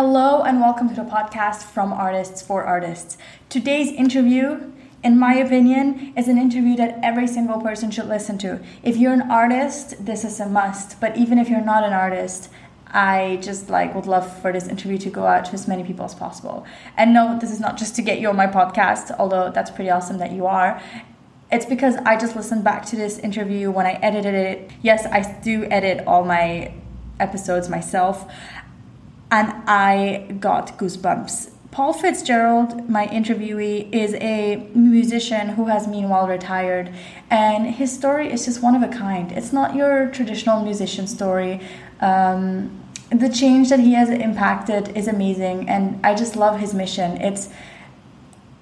Hello and welcome to the podcast from Artists for Artists. Today's interview, in my opinion, is an interview that every single person should listen to. If you're an artist, this is a must, but even if you're not an artist, I just like would love for this interview to go out to as many people as possible. And no, this is not just to get you on my podcast, although that's pretty awesome that you are. It's because I just listened back to this interview when I edited it. Yes, I do edit all my episodes myself and I got goosebumps. Paul Fitzgerald, my interviewee, is a musician who has meanwhile retired, and his story is just one of a kind. It's not your traditional musician story. Um, the change that he has impacted is amazing, and I just love his mission. It's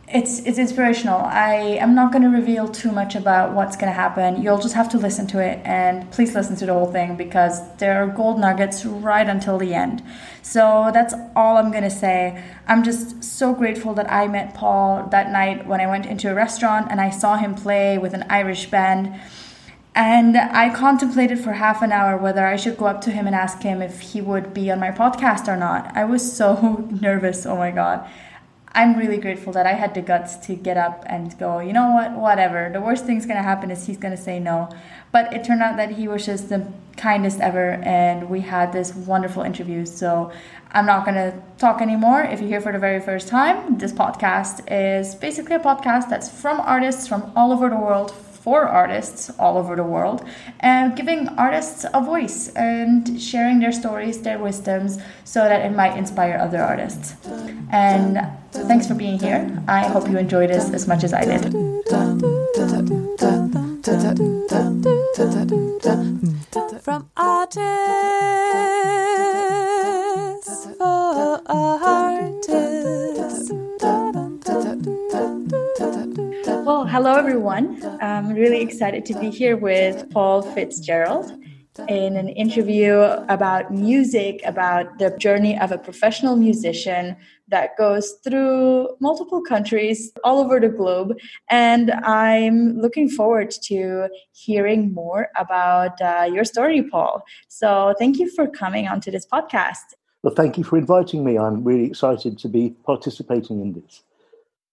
it's it's inspirational. I am not going to reveal too much about what's going to happen. You'll just have to listen to it and please listen to the whole thing because there are gold nuggets right until the end. So that's all I'm going to say. I'm just so grateful that I met Paul that night when I went into a restaurant and I saw him play with an Irish band. And I contemplated for half an hour whether I should go up to him and ask him if he would be on my podcast or not. I was so nervous. Oh my god. I'm really grateful that I had the guts to get up and go, you know what, whatever. The worst thing's to happen is he's to say no. But it turned out that he was just the kindest ever, and we had this wonderful interview. So I'm not to talk anymore. If you're here for the very first time, this podcast is basically a podcast that's from artists from all over the world for artists all over the world and giving artists a voice and sharing their stories, their wisdoms, so that it might inspire other artists. And thanks for being here. I hope you enjoyed this as much as I did. From artists for artists. Well, hello everyone. I'm really excited to be here with Paul Fitzgerald in an interview about music, about the journey of a professional musician that goes through multiple countries all over the globe. And I'm looking forward to hearing more about uh, your story, Paul. So thank you for coming onto this podcast. Well, thank you for inviting me. I'm really excited to be participating in this.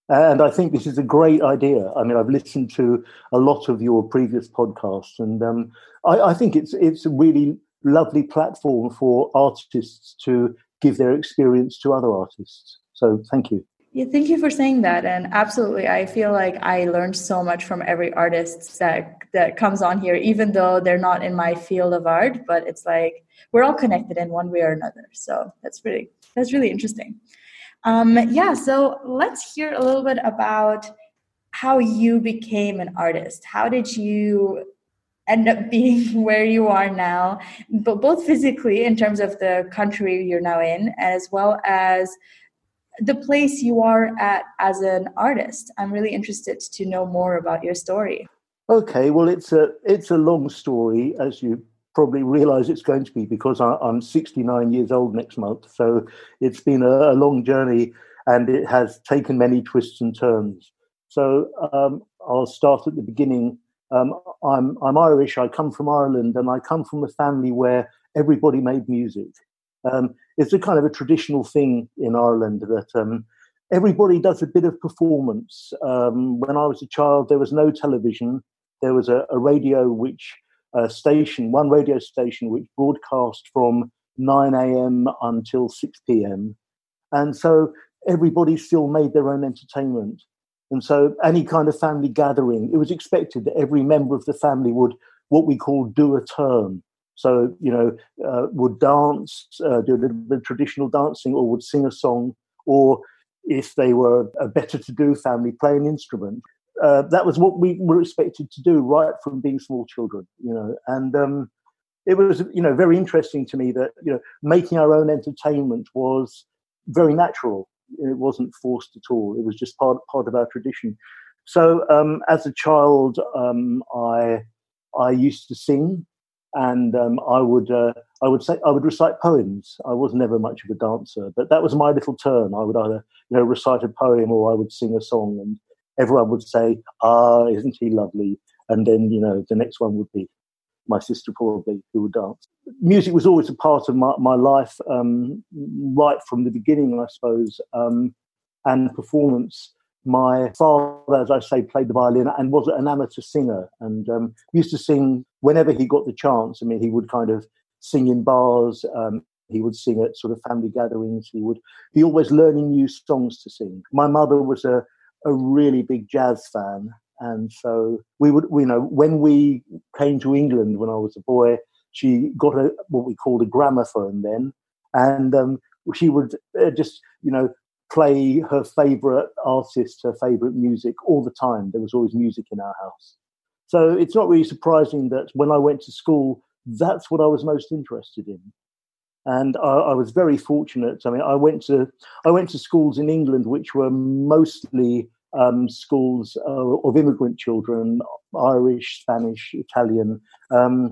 And I think this is a great idea. I mean, I've listened to a lot of your previous podcasts, and um, I, I, think it's it's a really lovely platform for artists to give their experience to other artists. So, thank you. Yeah, thank you for saying that. And absolutely, I feel like I learned so much from every artist that that comes on here, even though they're not in my field of art. But it's like we're all connected in one way or another. So that's really that's really interesting. Um, yeah, so let's hear a little bit about how you became an artist. How did you end up being where you are now, but both physically in terms of the country you're now in, as well as the place you are at as an artist. I'm really interested to know more about your story. Okay, well, it's a it's a long story, as you probably realize it's going to be because I, am 69 years old next month. So it's been a, a, long journey and it has taken many twists and turns. So um, I'll start at the beginning. Um, I'm, I'm Irish. I come from Ireland and I come from a family where everybody made music. Um, it's a kind of a traditional thing in Ireland that um, everybody does a bit of performance. Um, when I was a child, there was no television. There was a, a radio which uh, station, one radio station, which broadcast from 9 a.m. until 6 p.m. And so everybody still made their own entertainment. And so any kind of family gathering, it was expected that every member of the family would what we call do a turn. So, you know, uh, would dance, uh, do a little bit of traditional dancing, or would sing a song, or if they were a better to do family, play an instrument uh, that was what we were expected to do right from being small children, you know. And um, it was, you know, very interesting to me that you know making our own entertainment was very natural. It wasn't forced at all. It was just part part of our tradition. So um, as a child, um, I I used to sing, and um, I would uh, I would say I would recite poems. I was never much of a dancer, but that was my little turn. I would either you know recite a poem or I would sing a song, and everyone would say, "Ah, isn't he lovely?" And then you know the next one would be my sister probably who would dance. Music was always a part of my, my life um, right from the beginning, I suppose, um, and performance. My father, as I say, played the violin and was an amateur singer and um, used to sing whenever he got the chance. I mean, he would kind of sing in bars. Um, he would sing at sort of family gatherings. He would be always learning new songs to sing. My mother was a, a really big jazz fan and so we would, you know, when we came to England when I was a boy, she got a what we called a gramophone then, and um, she would uh, just, you know, play her favorite artist, her favorite music all the time. There was always music in our house. So it's not really surprising that when I went to school, that's what I was most interested in. And I, I was very fortunate. I mean, I went to I went to schools in England which were mostly um, schools uh, of immigrant children, Irish, Spanish, Italian, um,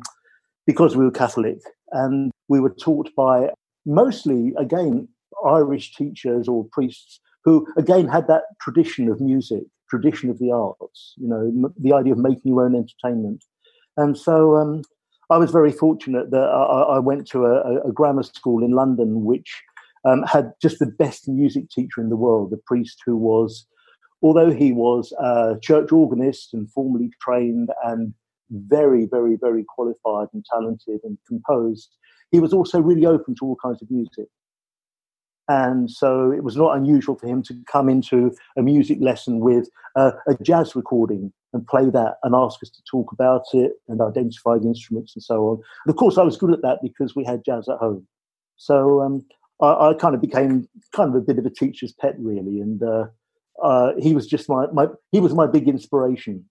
because we were Catholic. And we were taught by mostly, again, Irish teachers or priests who, again, had that tradition of music, tradition of the arts, you know, the idea of making your own entertainment. And so um, I was very fortunate that I, I went to a, a, grammar school in London, which um, had just the best music teacher in the world, a priest who was although he was a church organist and formally trained and very, very, very qualified and talented and composed, he was also really open to all kinds of music. And so it was not unusual for him to come into a music lesson with a jazz recording and play that and ask us to talk about it and identify the instruments and so on. And of course, I was good at that because we had jazz at home. So um, I, I, kind of became kind of a bit of a teacher's pet, really. And uh, uh, he was just my, my he was my big inspiration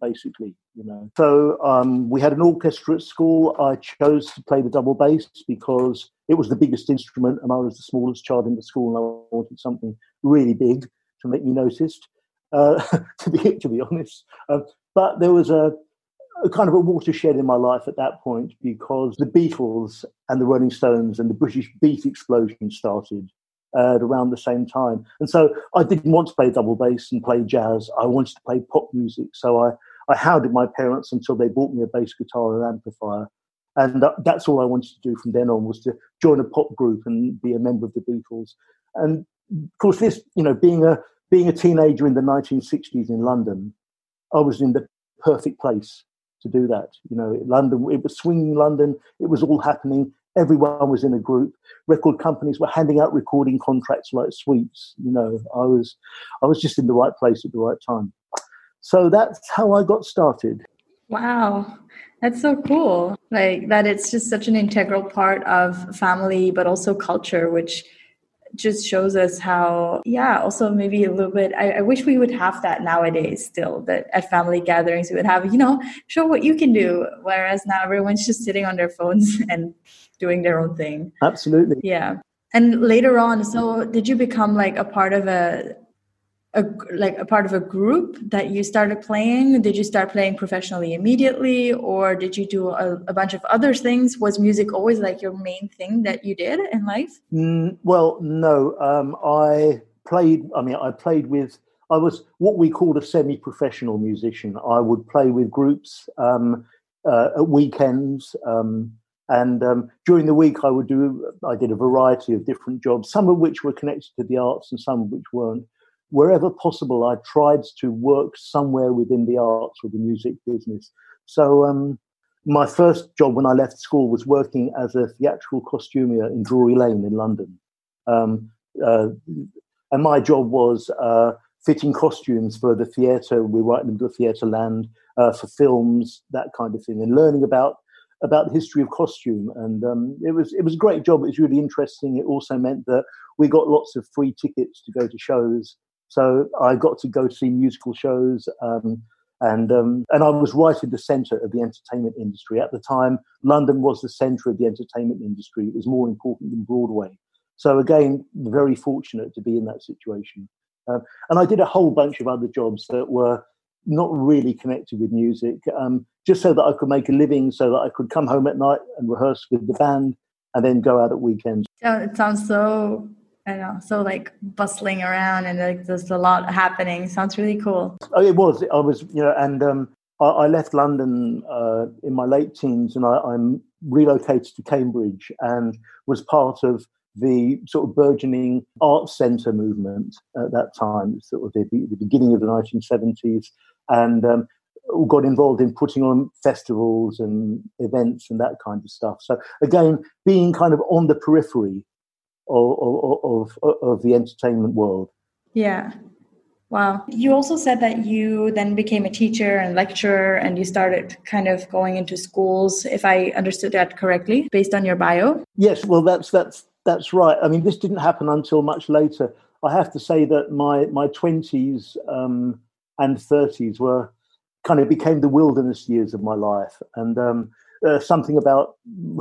basically you know so um, we had an orchestra at school i chose to play the double bass because it was the biggest instrument and i was the smallest child in the school and i wanted something really big to make me noticed uh, to be to be honest um, but there was a, a kind of a watershed in my life at that point because the beatles and the rolling stones and the british beat explosion started uh, around the same time. And so I didn't want to play double bass and play jazz. I wanted to play pop music. So I, I hounded my parents until they bought me a bass guitar and amplifier. And that, that's all I wanted to do from then on was to join a pop group and be a member of the Beatles. And of course, this, you know, being a being a teenager in the 1960s in London, I was in the perfect place to do that. You know, London, it was swinging London. It was all happening everyone was in a group. Record companies were handing out recording contracts like sweets. You know, I was, I was just in the right place at the right time. So that's how I got started. Wow, that's so cool. Like that, it's just such an integral part of family, but also culture, which just shows us how yeah also maybe a little bit I, I, wish we would have that nowadays still that at family gatherings we would have you know show what you can do whereas now everyone's just sitting on their phones and doing their own thing. Absolutely. Yeah. And later on, so did you become like a part of a, a like a part of a group that you started playing? Did you start playing professionally immediately, or did you do a, a bunch of other things? Was music always like your main thing that you did in life? Mm, well, no. Um, I played. I mean, I played with. I was what we called a semi-professional musician. I would play with groups um, uh, at weekends. Um, and um, during the week, I would do, I did a variety of different jobs, some of which were connected to the arts and some of which weren't. Wherever possible, I tried to work somewhere within the arts or the music business. So, um, my first job when I left school was working as a theatrical costumier in Drury Lane in London. Um, uh, and my job was uh, fitting costumes for the theatre. We write in the theatre land uh, for films, that kind of thing, and learning about about the history of costume, and um, it was it was a great job. It was really interesting. It also meant that we got lots of free tickets to go to shows. So I got to go see musical shows, um, and um, and I was right in the centre of the entertainment industry at the time. London was the centre of the entertainment industry. It was more important than Broadway. So again, very fortunate to be in that situation. Um, and I did a whole bunch of other jobs that were not really connected with music, um, just so that I could make a living, so that I could come home at night and rehearse with the band, and then go out at weekends. Yeah, it sounds so I don't know, so like bustling around and like there's a lot happening. Sounds really cool. Oh, it was. I was, you know, and um, I, I left London uh, in my late teens, and I, I'm relocated to Cambridge and was part of the sort of burgeoning art centre movement at that time, sort of the, the beginning of the 1970s, and um, got involved in putting on festivals and events and that kind of stuff. So again, being kind of on the periphery of, of, of, the entertainment world. Yeah. Wow. You also said that you then became a teacher and lecturer and you started kind of going into schools, if I understood that correctly, based on your bio. Yes, well that's that's that's right. I mean this didn't happen until much later. I have to say that my my twenties um, and thirties were kind of became the wilderness years of my life. And um, uh, something about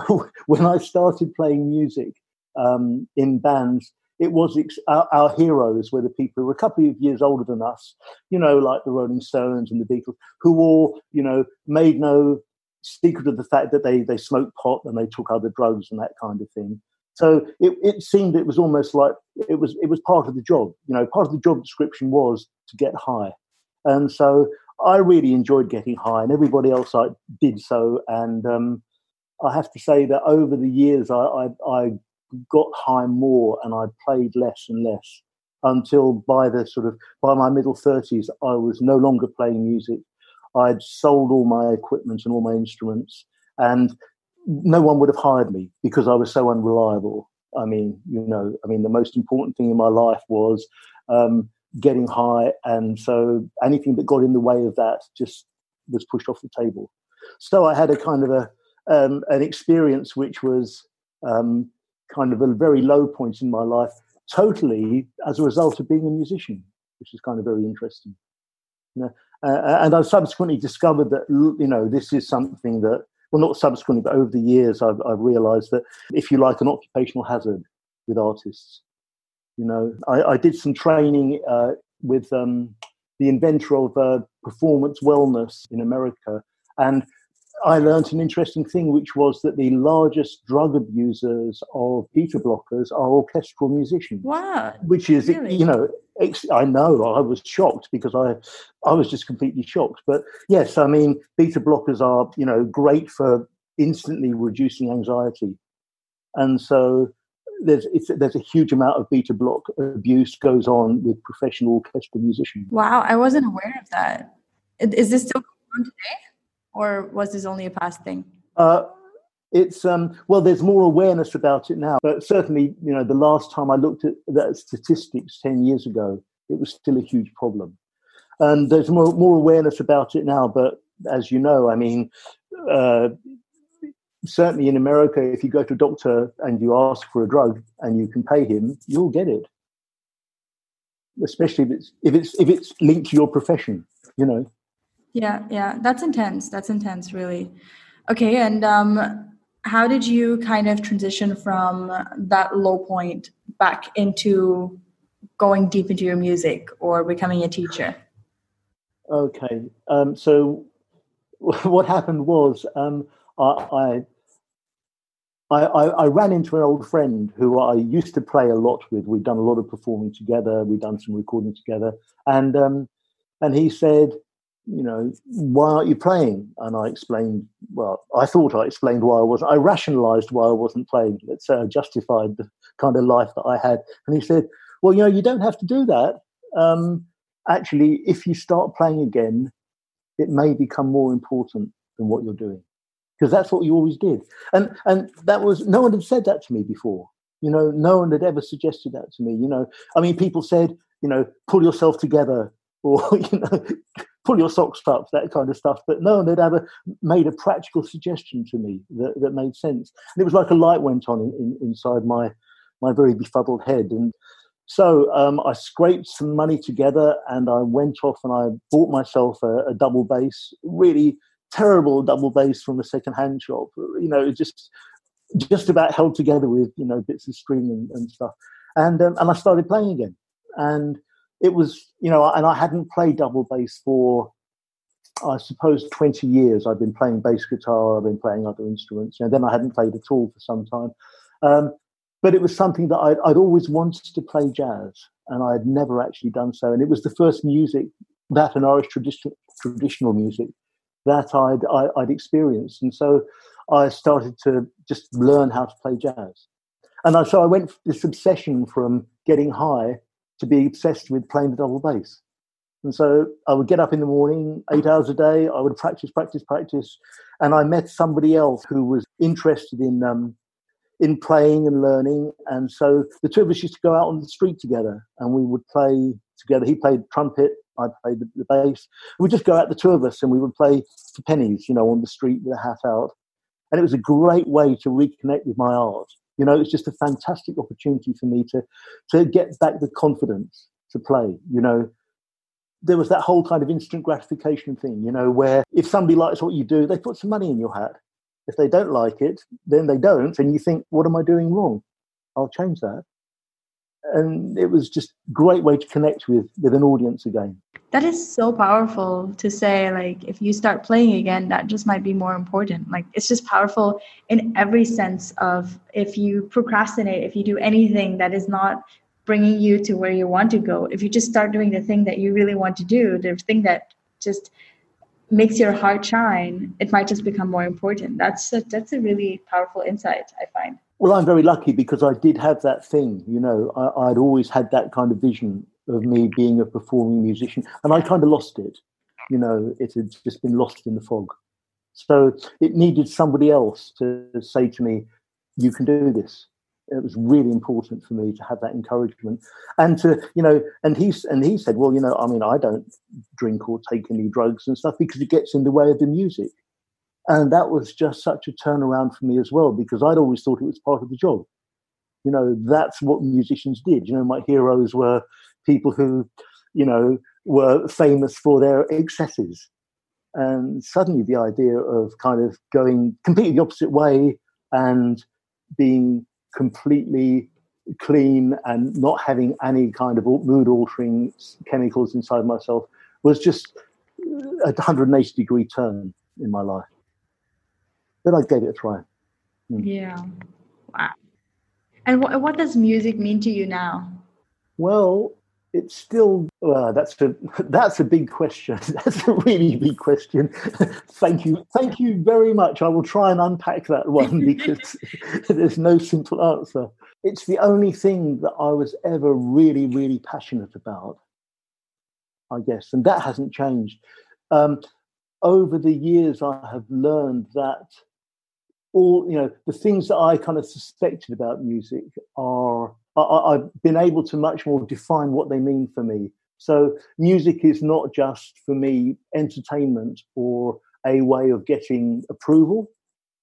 when I started playing music um, in bands, it was ex- our, our, heroes were the people who were a couple of years older than us, you know, like the Rolling Stones and the Beatles, who all, you know, made no secret of the fact that they they smoked pot and they took other drugs and that kind of thing. So it, it seemed it was almost like it was it was part of the job. You know, part of the job description was to get high, and so I really enjoyed getting high, and everybody else I did so. And um, I have to say that over the years, I, I, I got high more and I played less and less until by the sort of by my middle 30s I was no longer playing music. I'd sold all my equipment and all my instruments and no one would have hired me because I was so unreliable. I mean you know I mean the most important thing in my life was um, getting high and so anything that got in the way of that just was pushed off the table. So I had a kind of a um, an experience which was um, kind of a very low point in my life, totally as a result of being a musician, which is kind of very interesting. You know, uh, and I've subsequently discovered that you know this is something that well, not subsequently, but over the years, I've, I've realised that if you like an occupational hazard with artists, you know, I, I did some training uh, with um, the inventor of uh, performance wellness in America, and I learned an interesting thing, which was that the largest drug abusers of beta blockers are orchestral musicians. Wow! Which is, really? you know, I know I was shocked because I, I was just completely shocked. But yes, I mean, beta blockers are, you know, great for instantly reducing anxiety, and so there's there's a huge amount of beta block abuse goes on with professional orchestral musicians. Wow, I wasn't aware of that. Is this still going on today? Or was this only a past thing? Uh, it's um, well, there's more awareness about it now, but certainly, you know, the last time I looked at that statistics ten years ago, it was still a huge problem, and there's more more awareness about it now. But as you know, I mean, uh, certainly in America, if you go to a doctor and you ask for a drug and you can pay him, you'll get it, especially if it's if it's if it's linked to your profession, you know. Yeah, yeah, that's intense. That's intense, really. Okay, and um, how did you kind of transition from that low point back into going deep into your music or becoming a teacher? Okay, um, so what happened was um, I, I, I, I ran into an old friend who I used to play a lot with. We'd done a lot of performing together. We'd done some recording together, and um, and he said, you know, why aren't you playing? And I explained, well, I thought I explained why I wasn't. I rationalized why I wasn't playing. Let's say I justified the kind of life that I had. And he said, well, you know, you don't have to do that. Um, actually, if you start playing again, it may become more important than what you're doing because that's what you always did. And and that was no one had said that to me before. You know, no one had ever suggested that to me. You know, I mean, people said, you know, pull yourself together, or you know, pull your socks up, that kind of stuff. But no one had ever made a practical suggestion to me that, that made sense. And it was like a light went on in, in, inside my my very befuddled head. And so um, I scraped some money together and I went off and I bought myself a, a double bass, really terrible double bass from a second-hand shop. You know, just just about held together with you know bits of string and, and stuff. And um, and I started playing again. And it was, you know, and I hadn't played double bass for, I suppose, 20 years. I've been playing bass guitar, I've been playing other instruments, and then I hadn't played at all for some time. Um, but it was something that I'd, I'd, always wanted to play jazz, and I had never actually done so. And it was the first music, that and Irish tradition, traditional music, that I'd, I, would experienced. And so I started to just learn how to play jazz. And I, so I went this obsession from getting high to be obsessed with playing the double bass. And so I would get up in the morning, eight hours a day. I would practice, practice, practice. And I met somebody else who was interested in um, in playing and learning. And so the two of us used to go out on the street together, and we would play together. He played trumpet, I played the, the bass. We'd just go out the two of us, and we would play for pennies, you know, on the street with a hat out. And it was a great way to reconnect with my art. You know, it's just a fantastic opportunity for me to to get back the confidence to play. You know, there was that whole kind of instant gratification thing, you know, where if somebody likes what you do, they put some money in your hat. If they don't like it, then they don't, and you think, what am I doing wrong? I'll change that. And it was just great way to connect with with an audience again. That is so powerful to say, like, if you start playing again, that just might be more important. Like, it's just powerful in every sense of if you procrastinate, if you do anything that is not bringing you to where you want to go if you just start doing the thing that you really want to do the thing that just makes your heart shine it might just become more important that's a, that's a really powerful insight i find well i'm very lucky because i did have that thing you know I, i'd always had that kind of vision of me being a performing musician and i kind of lost it you know it had just been lost in the fog. So it needed somebody else to say to me you can do this. It was really important for me to have that encouragement and to you know and he's and he said well you know i mean i don't drink or take any drugs and stuff because it gets in the way of the music and that was just such a turnaround for me as well because i'd always thought it was part of the job. You know that's what musicians did. You know my heroes were people who you know were famous for their excesses. And suddenly the idea of kind of going completely the opposite way and being completely clean and not having any kind of mood altering chemicals inside myself was just a 180 degree turn in my life. But I gave it a try. Mm. Yeah. Wow. And what, what does music mean to you now? Well, it's still uh, that's a that's a big question. That's a really big question. thank you, thank you very much. I will try and unpack that one because there's no simple answer. It's the only thing that I was ever really, really passionate about. I guess, and that hasn't changed. Um, over the years, I have learned that all you know the things that I kind of suspected about music are I, have been able to much more define what they mean for me. So music is not just for me entertainment or a way of getting approval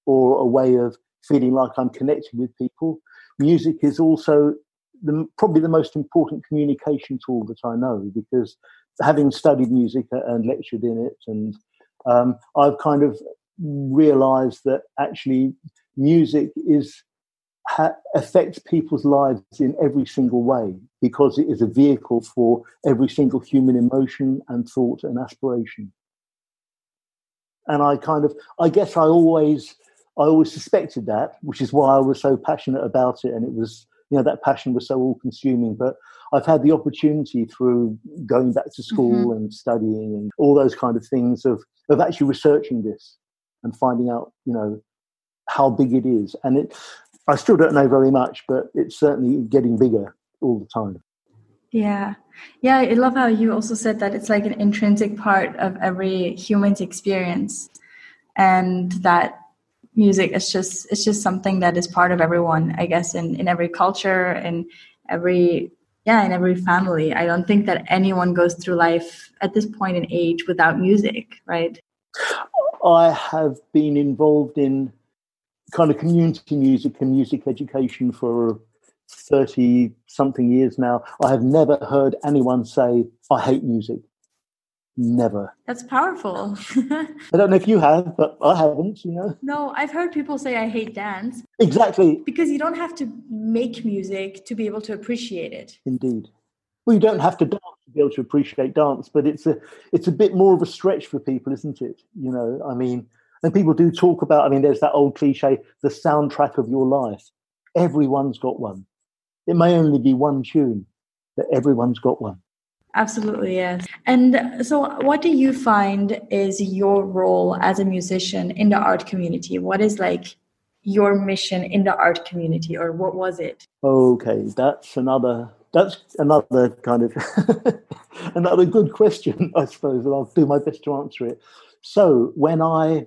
or a way of feeling like I'm connected with people. Music is also the, probably the most important communication tool that I know because having studied music and lectured in it, and um, I've kind of realized that actually music is ha- affects people's lives in every single way because it is a vehicle for every single human emotion and thought and aspiration. And I kind of, I guess I always, I always suspected that, which is why I was so passionate about it. And it was, you know, that passion was so all consuming. But I've had the opportunity through going back to school mm-hmm. and studying and all those kind of things of, of actually researching this and finding out, you know, how big it is. And it, I still don't know very much, but it's certainly getting bigger all the time. Yeah. Yeah, I love how you also said that it's like an intrinsic part of every human's experience and that music is just it's just something that is part of everyone, I guess in in every culture and every yeah, in every family. I don't think that anyone goes through life at this point in age without music, right? I have been involved in kind of community music and music education for 30 something years now, I have never heard anyone say, I hate music. Never. That's powerful. I don't know if you have, but I haven't, you know. No, I've heard people say I hate dance. Exactly. Because you don't have to make music to be able to appreciate it. Indeed. Well, you don't have to dance to be able to appreciate dance, but it's a it's a bit more of a stretch for people, isn't it? You know, I mean, and people do talk about, I mean, there's that old cliche, the soundtrack of your life. Everyone's got one. It may only be one tune, but everyone's got one. Absolutely, yes. And so, what do you find is your role as a musician in the art community? What is like your mission in the art community, or what was it? Okay, that's another that's another kind of another good question, I suppose, and I'll do my best to answer it. So when I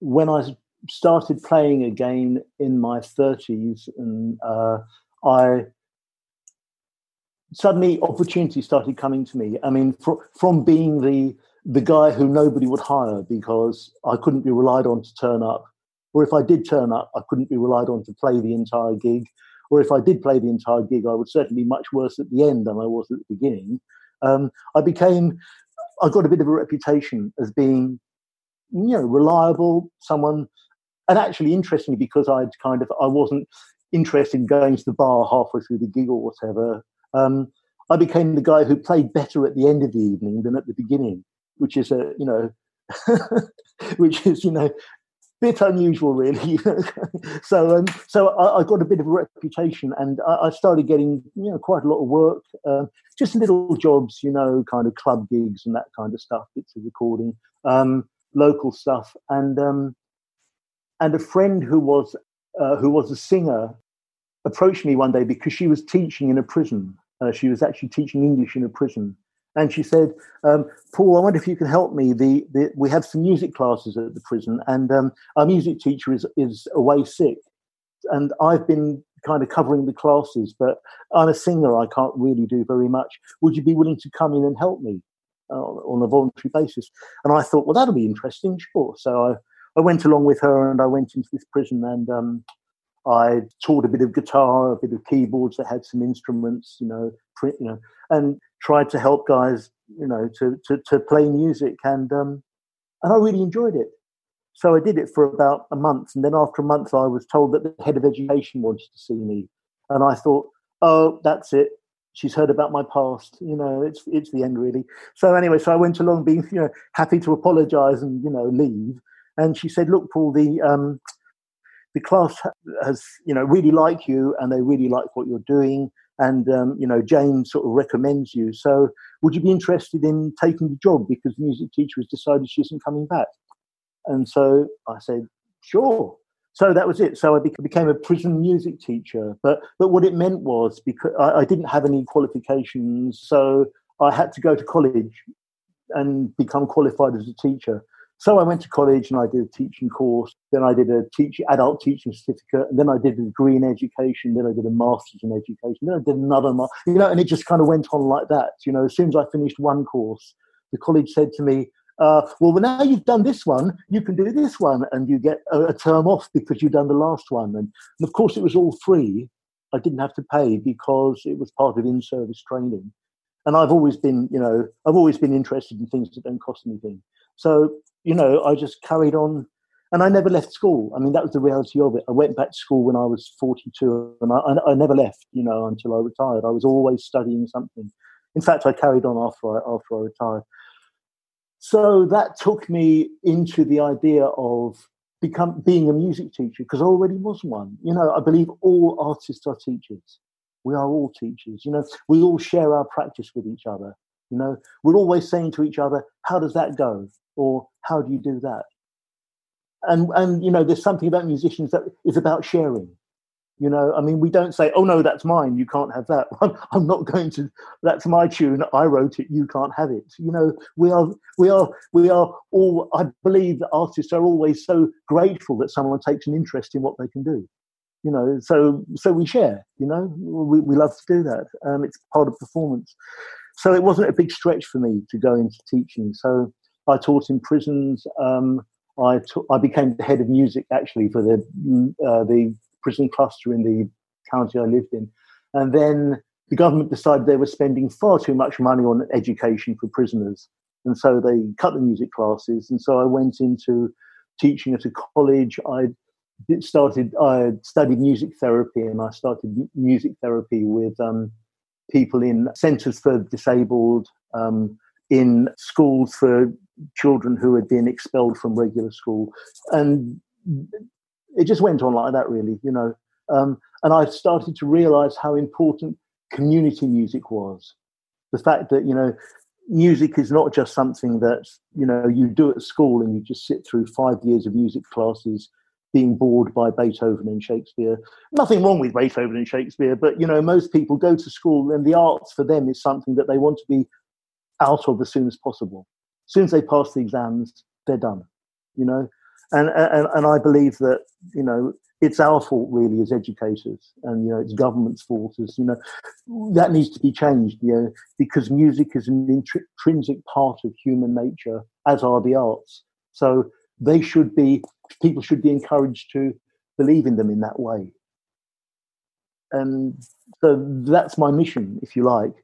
when I started playing again in my thirties, and uh, I suddenly opportunities started coming to me. I mean, fr- from being the the guy who nobody would hire because I couldn't be relied on to turn up, or if I did turn up, I couldn't be relied on to play the entire gig, or if I did play the entire gig, I would certainly be much worse at the end than I was at the beginning. Um, I became, I got a bit of a reputation as being, you know, reliable, someone, and actually interestingly because I'd kind of, I wasn't interested in going to the bar halfway through the gig or whatever um, I became the guy who played better at the end of the evening than at the beginning, which is a you know, which is you know, bit unusual really. so um, so I, I, got a bit of a reputation, and I, I started getting you know quite a lot of work, um, just little jobs, you know, kind of club gigs and that kind of stuff, bits of recording, um, local stuff, and um, and a friend who was uh, who was a singer approached me one day because she was teaching in a prison uh, she was actually teaching English in a prison. And she said, um, Paul, I wonder if you can help me. The, the, we have some music classes at the prison, and um, our music teacher is, is away sick. And I've been kind of covering the classes, but I'm a singer, I can't really do very much. Would you be willing to come in and help me uh, on a voluntary basis? And I thought, well, that'll be interesting, sure. So I, I went along with her and I went into this prison and um, I taught a bit of guitar, a bit of keyboards that had some instruments, you know, print, you know, and tried to help guys, you know, to to, to play music, and um, and I really enjoyed it. So I did it for about a month, and then after a month, I was told that the head of education wanted to see me, and I thought, oh, that's it. She's heard about my past, you know. It's it's the end, really. So anyway, so I went along, being you know happy to apologise and you know leave, and she said, look, Paul, the um, the class has you know really like you and they really like what you're doing and um, you know jane sort of recommends you. So would you be interested in taking the job because the music teacher has decided she isn't coming back? And so i said sure. So that was it. So i became a prison music teacher. But but what it meant was because I, I didn't have any qualifications so i had to go to college and become qualified as a teacher so I went to college and I did a teaching course. Then I did a teach, adult teaching certificate. And then I did a degree in education. Then I did a master's in education. Then I did another, you know, and it just kind of went on like that. You know, as soon as I finished one course, the college said to me, uh, well, now you've done this one, you can do this one, and you get a, a term off because you've done the last one. And, and of course, it was all free. I didn't have to pay because it was part of in-service training. And I've always been, you know, I've always been interested in things that don't cost anything. So you know, I just carried on and I never left school. I mean, that was the reality of it. I went back to school when I was 42 and I, I never left, you know, until I retired. I was always studying something. In fact, I carried on after I, after I retired. So that took me into the idea of become being a music teacher because I already was one. You know, I believe all artists are teachers. We are all teachers. You know, we all share our practice with each other. You know, we're always saying to each other, "How does that go?" or how do you do that? And and you know, there's something about musicians that is about sharing. You know, I mean, we don't say, "Oh no, that's mine. You can't have that." I'm, not going to. That's my tune. I wrote it. You can't have it. You know, we are, we are, we are all. I believe that artists are always so grateful that someone takes an interest in what they can do. You know, so so we share. You know, we we love to do that. Um, it's part of performance. So it wasn't a big stretch for me to go into teaching. So I taught in prisons. Um, I, became the head of music actually for the uh, the prison cluster in the county I lived in, and then the government decided they were spending far too much money on education for prisoners, and so they cut the music classes. And so I went into teaching at a college. I started. I studied music therapy, and I started music therapy with um, people in centres for disabled. Um, in schools for children who had been expelled from regular school. And it just went on like that, really, you know. Um, and I started to realize how important community music was. The fact that you know music is not just something that you know you do at school and you just sit through five years of music classes being bored by Beethoven and Shakespeare. Nothing wrong with Beethoven and Shakespeare, but you know, most people go to school and the arts for them is something that they want to be out of as soon as possible. As soon as they pass the exams, they're done. You know, and and, and I believe that you know it's our fault really as educators, and you know it's government's fault as you know that needs to be changed. You know, because music is an intrinsic part of human nature, as are the arts. So they should be people should be encouraged to believe in them in that way. And so that's my mission, if you like,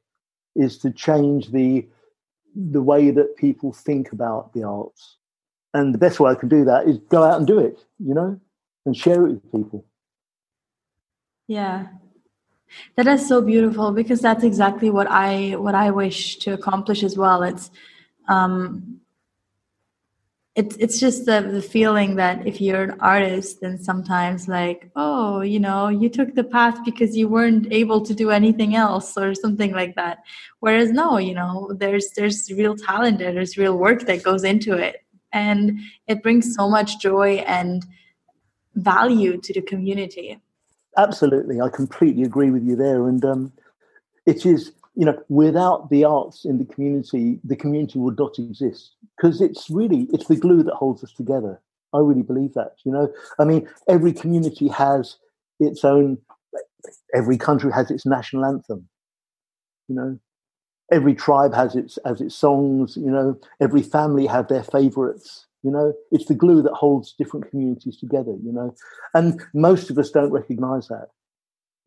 is to change the the way that people think about the arts. And the best way I can do that is go out and do it, you know, and share it with people. Yeah. That is so beautiful because that's exactly what I what I wish to accomplish as well. It's um it's it's just the, the feeling that if you're an artist then sometimes like oh you know you took the path because you weren't able to do anything else or something like that. Whereas no you know there's there's real talent there. There's real work that goes into it. And it brings so much joy and value to the community. Absolutely. I completely agree with you there. And um, it is you know without the arts in the community the community would not exist. Because it's really it's the glue that holds us together. I really believe that you know? I mean every community has its own every country has its national anthem you know? Every tribe has its has its songs you know? Every family have their favorites you know? It's the glue that holds different communities together you know? And most of us don't recognize that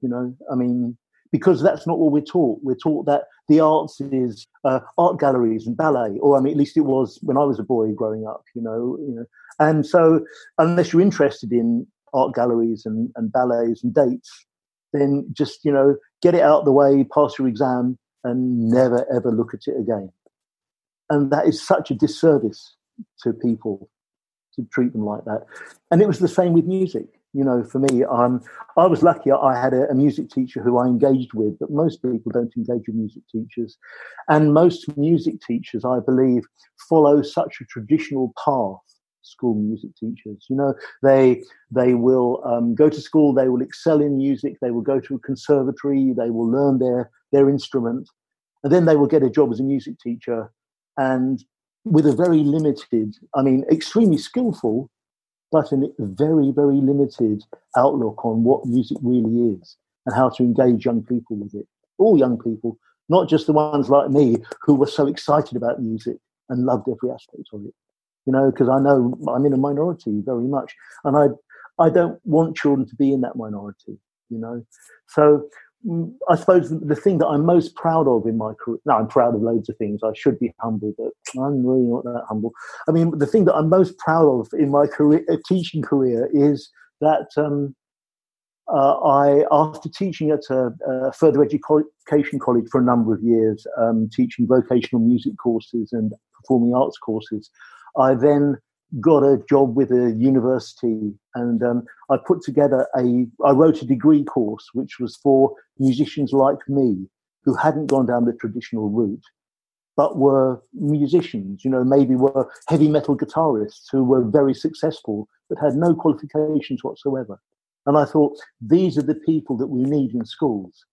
you know? I mean because that's not what we're taught. We're taught that the arts is uh, art galleries and ballet, or I mean, at least it was when I was a boy growing up, you know. You know, and so unless you're interested in art galleries and, and ballets and dates, then just you know get it out of the way, pass your exam, and never ever look at it again. And that is such a disservice to people to treat them like that. And it was the same with music you know, for me, um, I was lucky. I had a, a, music teacher who I engaged with, but most people don't engage with music teachers. And most music teachers, I believe, follow such a traditional path. School music teachers, you know, they they will um, go to school, they will excel in music, they will go to a conservatory, they will learn their their instrument, and then they will get a job as a music teacher, and with a very limited, I mean, extremely skillful, but a very, very limited outlook on what music really is and how to engage young people with it. All young people, not just the ones like me who were so excited about music and loved every aspect of it. You know, because I know I'm in a minority very much, and I I don't want children to be in that minority. You know, so I suppose the thing that I'm most proud of in my career, no, I'm proud of loads of things. I should be humble, but I'm really not that humble. I mean, the thing that I'm most proud of in my career, uh, teaching career is that um, uh, I, after teaching at a, a, further education college for a number of years, um, teaching vocational music courses and performing arts courses, I then got a job with a university and um, I put together a, I wrote a degree course which was for musicians like me who hadn't gone down the traditional route but were musicians, you know, maybe were heavy metal guitarists who were very successful but had no qualifications whatsoever. And I thought, these are the people that we need in schools.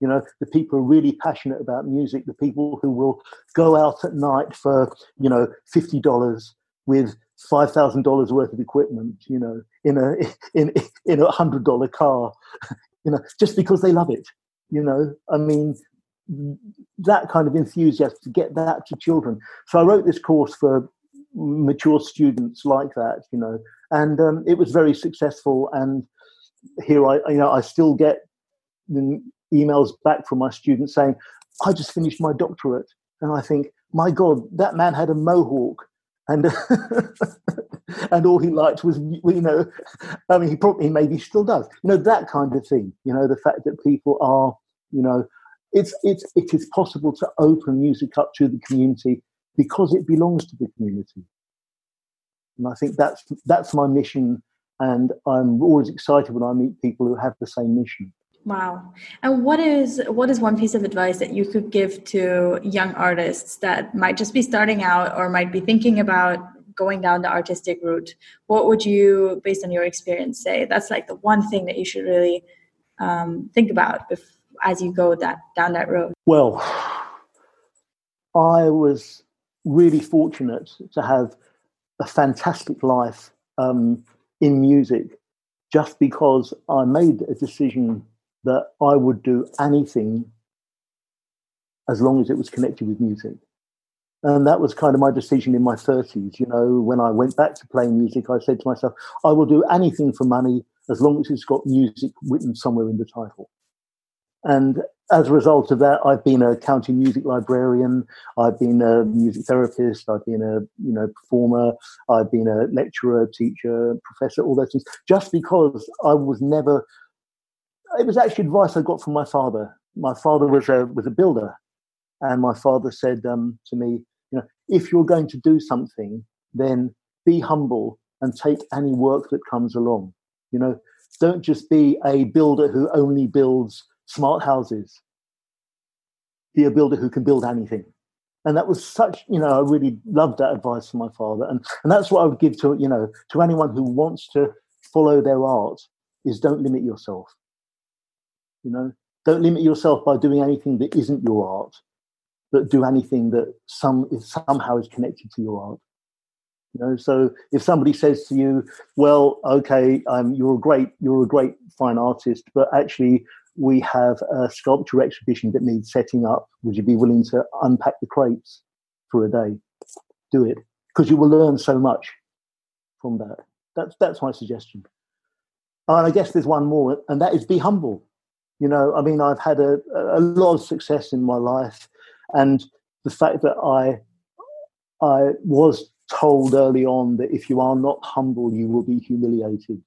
You know, the people who are really passionate about music, the people who will go out at night for, you know, $50 with five thousand dollars worth of equipment, you know, in a in in a hundred dollar car, you know, just because they love it. You know, I mean, that kind of enthusiasm to get that to children. So I wrote this course for mature students like that, you know, and um, it was very successful. And here I, you know, I still get emails back from my students saying, "I just finished my doctorate," and I think, my God, that man had a mohawk and and all he liked was you know i mean he probably maybe still does. You know that kind of thing you know the fact that people are you know it's it's it is possible to open music up to the community because it belongs to the community. And i think that's that's my mission. And i'm always excited when i meet people who have the same mission Wow. And what is what is one piece of advice that you could give to young artists that might just be starting out or might be thinking about going down the artistic route? What would you, based on your experience, say that's like the one thing that you should really um, think about if, as you go that down that road? Well, I was really fortunate to have a fantastic life um, in music just because I made a decision that I would do anything as long as it was connected with music. And that was kind of my decision in my 30s. You know, when I went back to playing music, I said to myself, I will do anything for money as long as it's got music written somewhere in the title. And as a result of that, I've been a county music librarian. I've been a music therapist. I've been a you know performer. I've been a lecturer, teacher, professor, all those things. Just because I was never it was actually advice I got from my father. My father was a was a builder, and my father said um, to me, you know, if you're going to do something, then be humble and take any work that comes along. You know, don't just be a builder who only builds smart houses. Be a builder who can build anything. And that was such, you know, I really loved that advice from my father. And, and that's what I would give to, you know, to anyone who wants to follow their art is don't limit yourself you know, don't limit yourself by doing anything that isn't your art, but do anything that some somehow is connected to your art. You know, so if somebody says to you, "Well, okay, um, you're a great, you're a great fine artist, but actually we have a sculpture exhibition that needs setting up. Would you be willing to unpack the crates for a day? Do it because you will learn so much from that. That's that's my suggestion. And I guess there's one more, and that is be humble. You know, I mean, I've had a, a lot of success in my life, and the fact that I I was told early on that if you are not humble, you will be humiliated,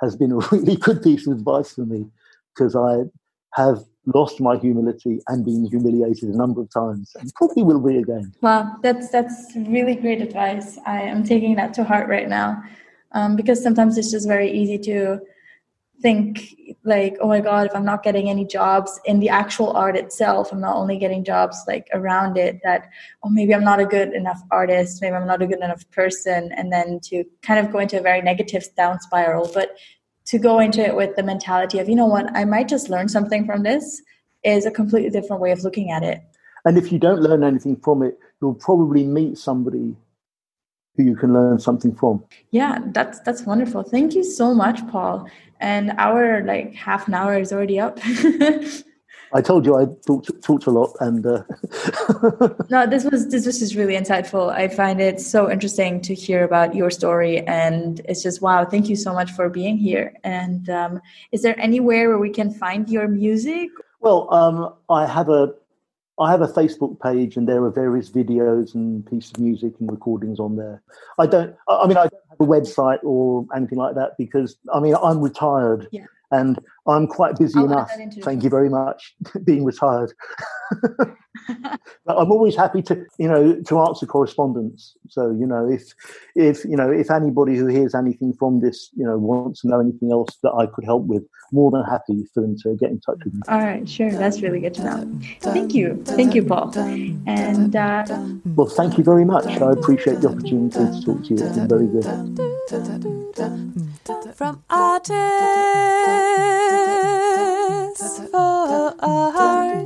has been a really good piece of advice for me because I have lost my humility and been humiliated a number of times and probably will be again. Wow, that's that's really great advice. I am taking that to heart right now um, because sometimes it's just very easy to think like oh my god if i'm not getting any jobs in the actual art itself i'm not only getting jobs like around it that oh maybe i'm not a good enough artist maybe i'm not a good enough person and then to kind of go into a very negative down spiral but to go into it with the mentality of you know what i might just learn something from this is a completely different way of looking at it and if you don't learn anything from it you'll probably meet somebody who you can learn something from. Yeah, that's that's wonderful. Thank you so much, Paul. And our like half an hour is already up. I told you I talked talked a lot, and uh... no, this was this was just really insightful. I find it so interesting to hear about your story, and it's just wow. Thank you so much for being here. And um, is there anywhere where we can find your music? Well, um, I have a I have a Facebook page and there are various videos and pieces of music and recordings on there. I don't, I mean, I don't have a website or anything like that because, I mean, I'm retired. Yeah and I'm quite busy I'll enough. Thank you very much, being retired. I'm always happy to, you know, to answer correspondence. So, you know, if, if, you know, if anybody who hears anything from this, you know, wants to know anything else that I could help with, more than happy for them to get in touch with me. All right, sure. That's really good to know. Thank you. Thank you, Paul. And, uh... well, thank you very much. I appreciate the opportunity to talk to you. It's been very good. From artists for art.